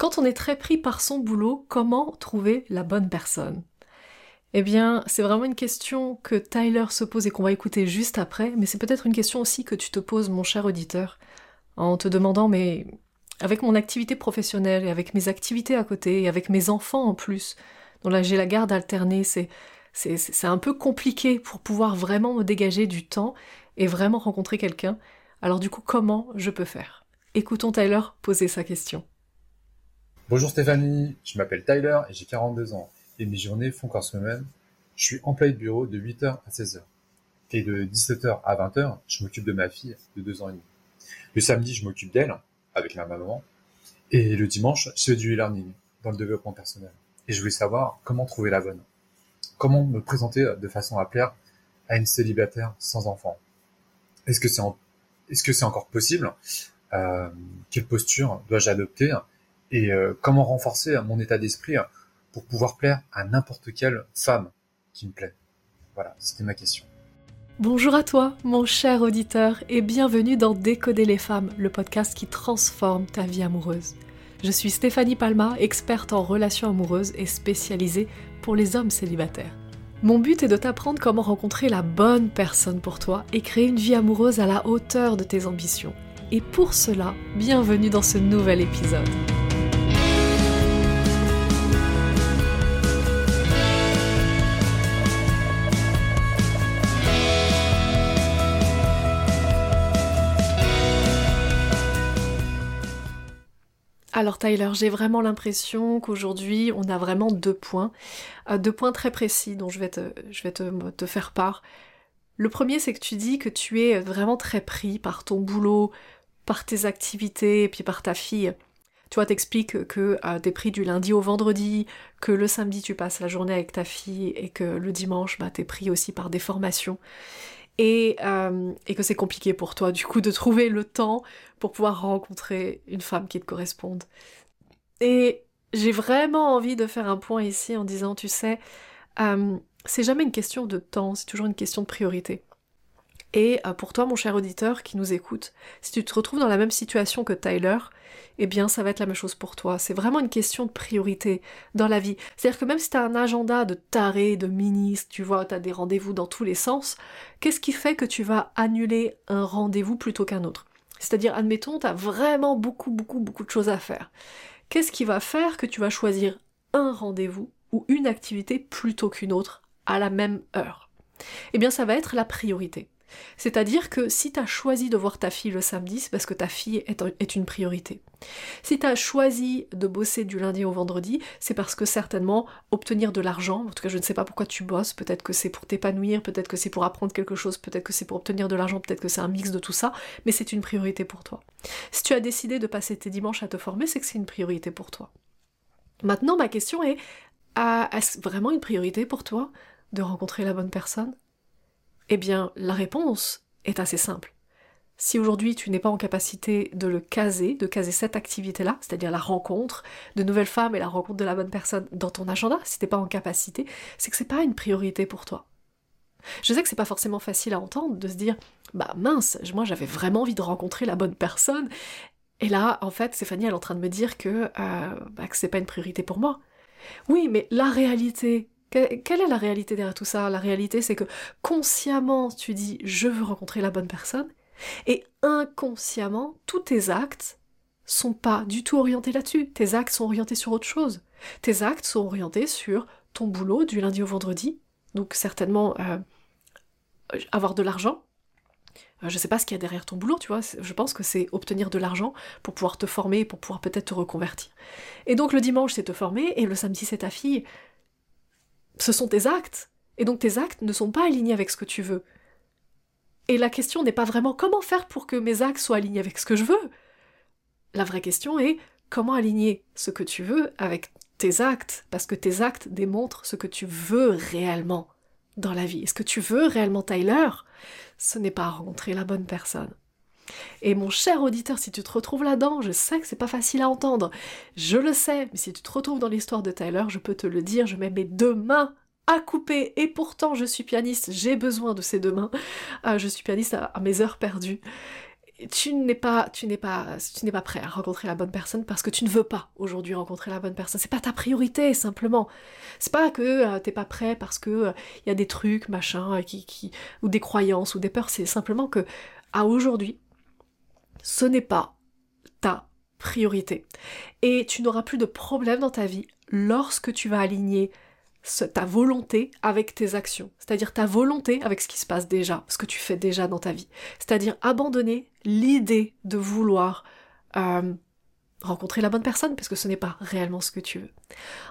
Quand on est très pris par son boulot, comment trouver la bonne personne? Eh bien, c'est vraiment une question que Tyler se pose et qu'on va écouter juste après, mais c'est peut-être une question aussi que tu te poses, mon cher auditeur, en te demandant, mais avec mon activité professionnelle et avec mes activités à côté et avec mes enfants en plus, dont là j'ai la garde alternée, c'est c'est un peu compliqué pour pouvoir vraiment me dégager du temps et vraiment rencontrer quelqu'un. Alors du coup, comment je peux faire? Écoutons Tyler poser sa question. Bonjour Stéphanie, je m'appelle Tyler et j'ai 42 ans. Et mes journées font qu'en semaine, je suis employé de bureau de 8h à 16h. Et de 17h à 20h, je m'occupe de ma fille de 2 ans et demi. Le samedi, je m'occupe d'elle, avec ma maman. Et le dimanche, je fais du e-learning dans le développement personnel. Et je voulais savoir comment trouver la bonne comment me présenter de façon à plaire à une célibataire sans enfant Est-ce que c'est est-ce que c'est encore possible? Euh, Quelle posture dois-je adopter? Et euh, comment renforcer mon état d'esprit pour pouvoir plaire à n'importe quelle femme qui me plaît? Voilà, c'était ma question. Bonjour à toi, mon cher auditeur, et bienvenue dans Décoder les femmes, le podcast qui transforme ta vie amoureuse. Je suis Stéphanie Palma, experte en relations amoureuses et spécialisée pour les hommes célibataires. Mon but est de t'apprendre comment rencontrer la bonne personne pour toi et créer une vie amoureuse à la hauteur de tes ambitions. Et pour cela, bienvenue dans ce nouvel épisode. Alors Tyler, j'ai vraiment l'impression qu'aujourd'hui on a vraiment deux points, euh, deux points très précis dont je vais te, faire part. Le premier c'est que tu dis que tu es vraiment très pris par ton boulot, par tes activités et puis par ta fille. Tu vois, t'expliques que euh, t'es pris du lundi au vendredi, que le samedi tu passes la journée avec ta fille et que le dimanche bah, t'es pris aussi par des formations. Euh, et, que c'est compliqué pour toi du coup de trouver le temps pour pouvoir rencontrer une femme qui te corresponde. Et j'ai vraiment envie de faire un point ici en disant, tu sais, euh, c'est jamais une question de temps, c'est toujours une question de priorité. Et euh, pour toi, mon cher auditeur qui nous écoute, si tu te retrouves dans la même situation que Tyler, eh bien ça va être la même chose pour toi. C'est vraiment une question de priorité dans la vie. C'est-à-dire que même si tu as un agenda de taré, de ministre, tu vois, tu as des rendez-vous dans tous les sens, qu'est-ce qui fait que tu vas annuler un rendez-vous plutôt qu'un autre? C'est-à-dire, admettons, tu as vraiment beaucoup, beaucoup, beaucoup de choses à faire. Qu'est-ce qui va faire que tu vas choisir un rendez-vous ou une activité plutôt qu'une autre à la même heure? Eh bien, ça va être la priorité. C'est-à-dire que si tu as choisi de voir ta fille le samedi, c'est parce que ta fille est, une priorité. Si tu as choisi de bosser du lundi au vendredi, c'est parce que certainement obtenir de l'argent, en tout cas je ne sais pas pourquoi tu bosses, peut-être que c'est pour t'épanouir, peut-être que c'est pour apprendre quelque chose, peut-être que c'est pour obtenir de l'argent, peut-être que c'est un mix de tout ça, mais c'est une priorité pour toi. Si tu as décidé de passer tes dimanches à te former, c'est que c'est une priorité pour toi. Maintenant, ma question est, est-ce vraiment une priorité pour toi de rencontrer la bonne personne? Eh bien, la réponse est assez simple. Si aujourd'hui tu n'es pas en capacité de le caser, de caser cette activité-là, c'est-à-dire la rencontre de nouvelles femmes et la rencontre de la bonne personne dans ton agenda, si t'es pas en capacité, c'est que c'est pas une priorité pour toi. Je sais que c'est pas forcément facile à entendre de se dire bah mince, moi j'avais vraiment envie de rencontrer la bonne personne, et là en fait Stéphanie elle est en train de me dire que, euh, bah, que c'est pas une priorité pour moi. Oui, mais la réalité, quelle est la réalité derrière tout ça? La réalité, c'est que consciemment, tu dis je veux rencontrer la bonne personne, et inconsciemment, tous tes actes sont pas du tout orientés là-dessus. Tes actes sont orientés sur autre chose. Tes actes sont orientés sur ton boulot du lundi au vendredi, donc certainement euh, avoir de l'argent. Euh, je sais pas ce qu'il y a derrière ton boulot, tu vois. Je pense que c'est obtenir de l'argent pour pouvoir te former, pour pouvoir peut-être te reconvertir. Et donc le dimanche, c'est te former, et le samedi, c'est ta fille ce sont tes actes. Et donc tes actes ne sont pas alignés avec ce que tu veux. Et la question n'est pas vraiment comment faire pour que mes actes soient alignés avec ce que je veux. La vraie question est comment aligner ce que tu veux avec tes actes, parce que tes actes démontrent ce que tu veux réellement dans la vie. Est-ce que tu veux réellement Tyler? Ce n'est pas rencontrer la bonne personne. Et mon cher auditeur, si tu te retrouves là-dedans, je sais que c'est pas facile à entendre. Je le sais, mais si tu te retrouves dans l'histoire de Tyler, je peux te le dire, je mets mes deux mains à couper. Et pourtant, je suis pianiste, j'ai besoin de ces deux mains. Ah, je suis pianiste à, mes heures perdues. tu n'es pas, tu n'es pas, tu n'es pas prêt à rencontrer la bonne personne parce que tu ne veux pas aujourd'hui rencontrer la bonne personne. C'est pas ta priorité simplement. C'est pas que euh, t'es pas prêt parce que il euh, y a des trucs, machin, euh, qui, ou des croyances ou des peurs. C'est simplement que à aujourd'hui, ce n'est pas ta priorité. Et tu n'auras plus de problème dans ta vie lorsque tu vas aligner ta volonté avec tes actions, c'est-à-dire ta volonté avec ce qui se passe déjà, ce que tu fais déjà dans ta vie, c'est-à-dire abandonner l'idée de vouloir euh, rencontrer la bonne personne, parce que ce n'est pas réellement ce que tu veux.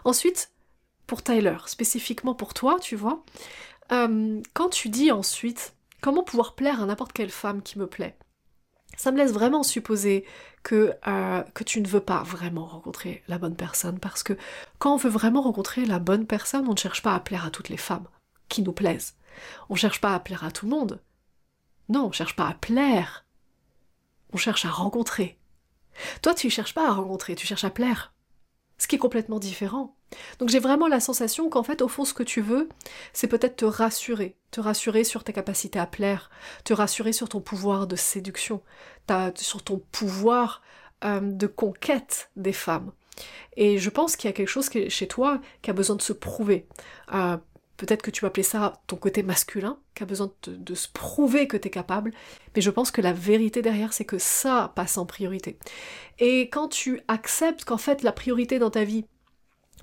Ensuite, pour Tyler, spécifiquement pour toi, tu vois, euh, quand tu dis ensuite comment pouvoir plaire à n'importe quelle femme qui me plaît, ça me laisse vraiment supposer que, euh, que tu ne veux pas vraiment rencontrer la bonne personne. Parce que quand on veut vraiment rencontrer la bonne personne, on ne cherche pas à plaire à toutes les femmes qui nous plaisent. On ne cherche pas à plaire à tout le monde. Non, on ne cherche pas à plaire. On cherche à rencontrer. Toi, tu ne cherches pas à rencontrer, tu cherches à plaire ce qui est complètement différent. Donc j'ai vraiment la sensation qu'en fait, au fond, ce que tu veux, c'est peut-être te rassurer, te rassurer sur tes capacités à plaire, te rassurer sur ton pouvoir de séduction, sur ton pouvoir euh, de conquête des femmes. Et je pense qu'il y a quelque chose chez toi qui a besoin de se prouver. Euh, peut-être que tu vas appeler ça ton côté masculin, qui a besoin de, se prouver que tu es capable, mais je pense que la vérité derrière, c'est que ça passe en priorité. Et quand tu acceptes qu'en fait la priorité dans ta vie,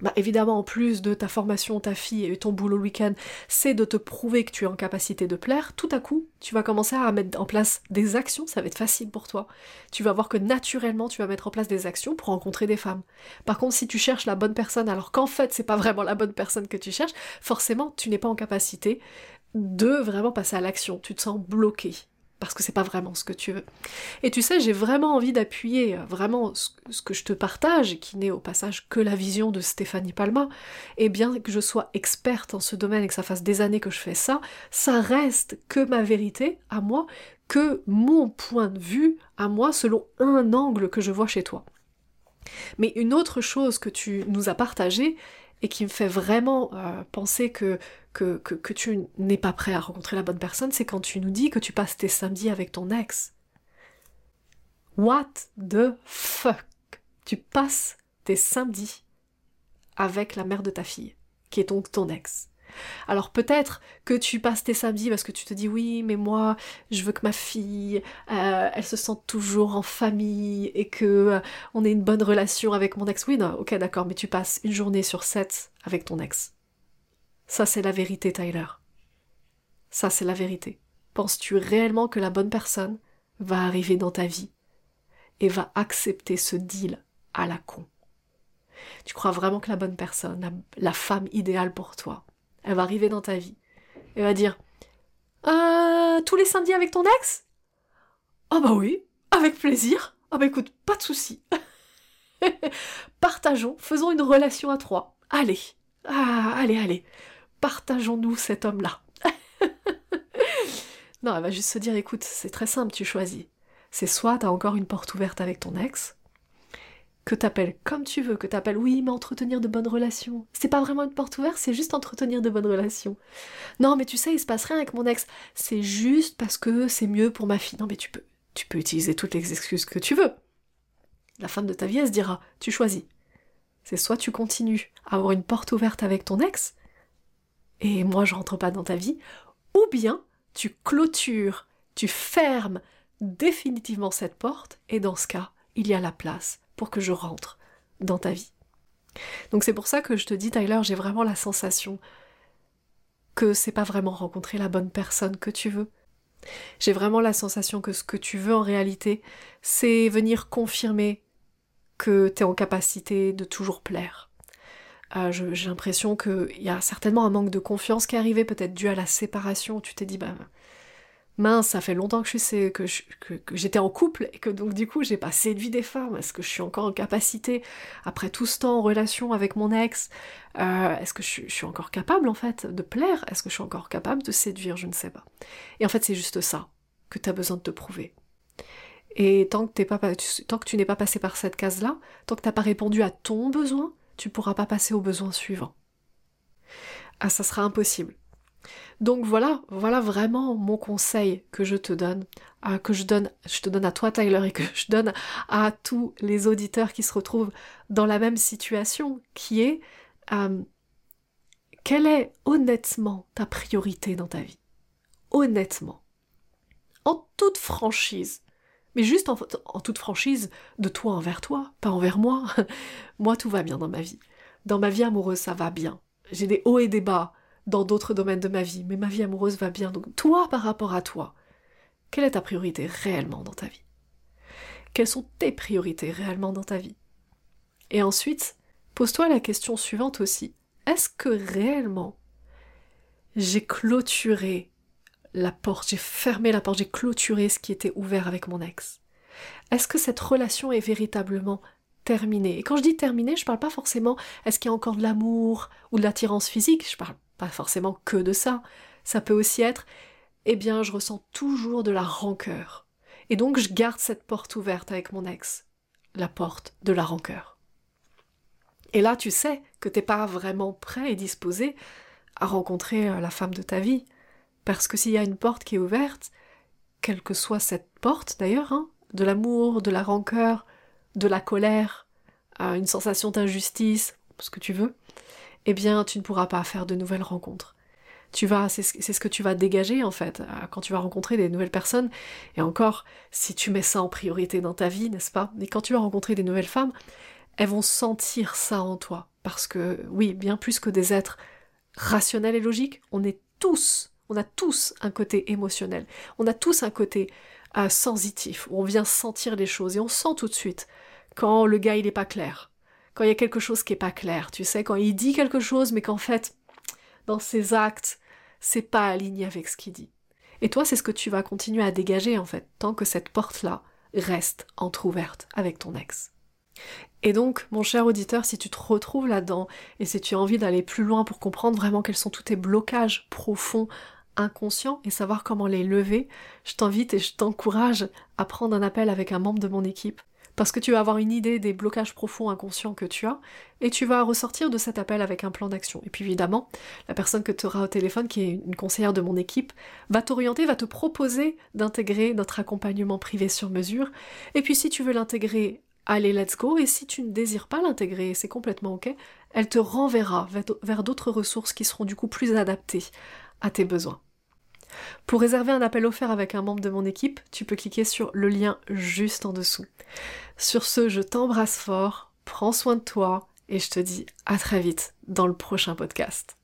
bah évidemment, en plus de ta formation, ta fille et ton boulot le week-end, c'est de te prouver que tu es en capacité de plaire, tout à coup, tu vas commencer à mettre en place des actions, ça va être facile pour toi. Tu vas voir que naturellement, tu vas mettre en place des actions pour rencontrer des femmes. Par contre, si tu cherches la bonne personne alors qu'en fait, c'est pas vraiment la bonne personne que tu cherches, forcément, tu n'es pas en capacité de vraiment passer à l'action. Tu te sens bloqué parce que c'est pas vraiment ce que tu veux. Et tu sais, j'ai vraiment envie d'appuyer euh, vraiment ce, que je te partage, qui n'est au passage que la vision de Stéphanie Palma, et bien que je sois experte en ce domaine et que ça fasse des années que je fais ça, ça reste que ma vérité à moi, que mon point de vue à moi selon un angle que je vois chez toi. Mais une autre chose que tu nous as partagé et qui me fait vraiment euh, penser que que, tu n'es pas prêt à rencontrer la bonne personne, c'est quand tu nous dis que tu passes tes samedis avec ton ex. What the fuck? Tu passes tes samedis avec la mère de ta fille, qui est donc ton ex. Alors peut-être que tu passes tes samedis parce que tu te dis oui, mais moi, je veux que ma fille, euh, elle se sente toujours en famille et que euh, on ait une bonne relation avec mon ex. Oui, ok, d'accord, mais tu passes une journée sur sept avec ton ex. Ça, c'est la vérité, Tyler. Ça, c'est la vérité. Penses-tu réellement que la bonne personne va arriver dans ta vie et va accepter ce deal à la con? Tu crois vraiment que la bonne personne, la, femme idéale pour toi, elle va arriver dans ta vie et va dire euh, tous les samedis avec ton ex? Ah bah oui, avec plaisir. Ah bah écoute, pas de souci. Partageons, faisons une relation à trois. Allez, ah, allez, allez partageons-nous cet homme-là. non, elle va juste se dire, écoute, c'est très simple, tu choisis. C'est soit t'as encore une porte ouverte avec ton ex, que t'appelles comme tu veux, que t'appelles oui, mais entretenir de bonnes relations. C'est pas vraiment une porte ouverte, c'est juste entretenir de bonnes relations. Non, mais tu sais, il se passe rien avec mon ex. C'est juste parce que c'est mieux pour ma fille. Non, mais tu peux, tu peux utiliser toutes les excuses que tu veux. La femme de ta vie, elle se dira, tu choisis. C'est soit tu continues à avoir une porte ouverte avec ton ex, et moi je rentre pas dans ta vie, ou bien tu clôtures, tu fermes définitivement cette porte, et dans ce cas, il y a la place pour que je rentre dans ta vie. Donc c'est pour ça que je te dis, Tyler, j'ai vraiment la sensation que c'est pas vraiment rencontrer la bonne personne que tu veux. J'ai vraiment la sensation que ce que tu veux en réalité, c'est venir confirmer que tu es en capacité de toujours plaire, euh, j'ai l'impression qu'il y a certainement un manque de confiance qui est arrivé, peut-être dû à la séparation, tu t'es dit, bah mince, ça fait longtemps que je que, j'étais en couple et que donc du coup j'ai pas séduit des femmes. Est-ce que je suis encore en capacité, après tout ce temps en relation avec mon ex, euh, est-ce que je, suis encore capable en fait de plaire? Est-ce que je suis encore capable de séduire? Je ne sais pas. Et en fait c'est juste ça que tu as besoin de te prouver. Et tant que, pas, tant que tu n'es pas passé par cette case-là, tant que tu n'as pas répondu à ton besoin, tu pourras pas passer au besoin suivant. Ah, ça sera impossible. Donc voilà, voilà vraiment mon conseil que je te donne, que je donne, je te donne à toi Tyler et que je donne à tous les auditeurs qui se retrouvent dans la même situation, qui est euh, quelle est honnêtement ta priorité dans ta vie? Honnêtement. En toute franchise. Mais juste en, en toute franchise de toi envers toi, pas envers moi. moi, tout va bien dans ma vie. Dans ma vie amoureuse, ça va bien. J'ai des hauts et des bas dans d'autres domaines de ma vie, mais ma vie amoureuse va bien. Donc toi, par rapport à toi, quelle est ta priorité réellement dans ta vie? Quelles sont tes priorités réellement dans ta vie? Et ensuite, pose-toi la question suivante aussi. Est-ce que réellement j'ai clôturé la porte, j'ai fermé la porte, j'ai clôturé ce qui était ouvert avec mon ex? Est-ce que cette relation est véritablement terminée? Et quand je dis terminée, je parle pas forcément est-ce qu'il y a encore de l'amour ou de l'attirance physique, je parle pas forcément que de ça. Ça peut aussi être, eh bien, je ressens toujours de la rancœur. Et donc, je garde cette porte ouverte avec mon ex. La porte de la rancœur. Et là, tu sais que t'es pas vraiment prêt et disposé à rencontrer euh, la femme de ta vie. Parce que s'il y a une porte qui est ouverte, quelle que soit cette porte d'ailleurs, hein, de l'amour, de la rancœur, de la colère, une sensation d'injustice, ce que tu veux, eh bien tu ne pourras pas faire de nouvelles rencontres. Tu vas, c'est ce que tu vas dégager en fait euh, quand tu vas rencontrer des nouvelles personnes. Et encore, si tu mets ça en priorité dans ta vie, n'est-ce pas? Mais quand tu vas rencontrer des nouvelles femmes, elles vont sentir ça en toi. Parce que oui, bien plus que des êtres rationnels et logiques, on est tous, on a tous un côté émotionnel. On a tous un côté euh, sensitif, où on vient sentir les choses et on sent tout de suite quand le gars il est pas clair quand il y a quelque chose qui est pas clair, tu sais, quand il dit quelque chose, mais qu'en fait, dans ses actes, c'est pas aligné avec ce qu'il dit. Et toi, c'est ce que tu vas continuer à dégager, en fait, tant que cette porte-là reste entr'ouverte avec ton ex. Et donc, mon cher auditeur, si tu te retrouves là-dedans, et si tu as envie d'aller plus loin pour comprendre vraiment quels sont tous tes blocages profonds, inconscients, et savoir comment les lever, je t'invite et je t'encourage à prendre un appel avec un membre de mon équipe parce que tu vas avoir une idée des blocages profonds inconscients que tu as, et tu vas ressortir de cet appel avec un plan d'action. Et puis évidemment, la personne que tu auras au téléphone, qui est une conseillère de mon équipe, va t'orienter, va te proposer d'intégrer notre accompagnement privé sur mesure. Et puis si tu veux l'intégrer, allez, let's go, et si tu ne désires pas l'intégrer, c'est complètement ok, elle te renverra vers d'autres ressources qui seront du coup plus adaptées à tes besoins. Pour réserver un appel offert avec un membre de mon équipe, tu peux cliquer sur le lien juste en dessous. Sur ce, je t'embrasse fort, prends soin de toi et je te dis à très vite dans le prochain podcast.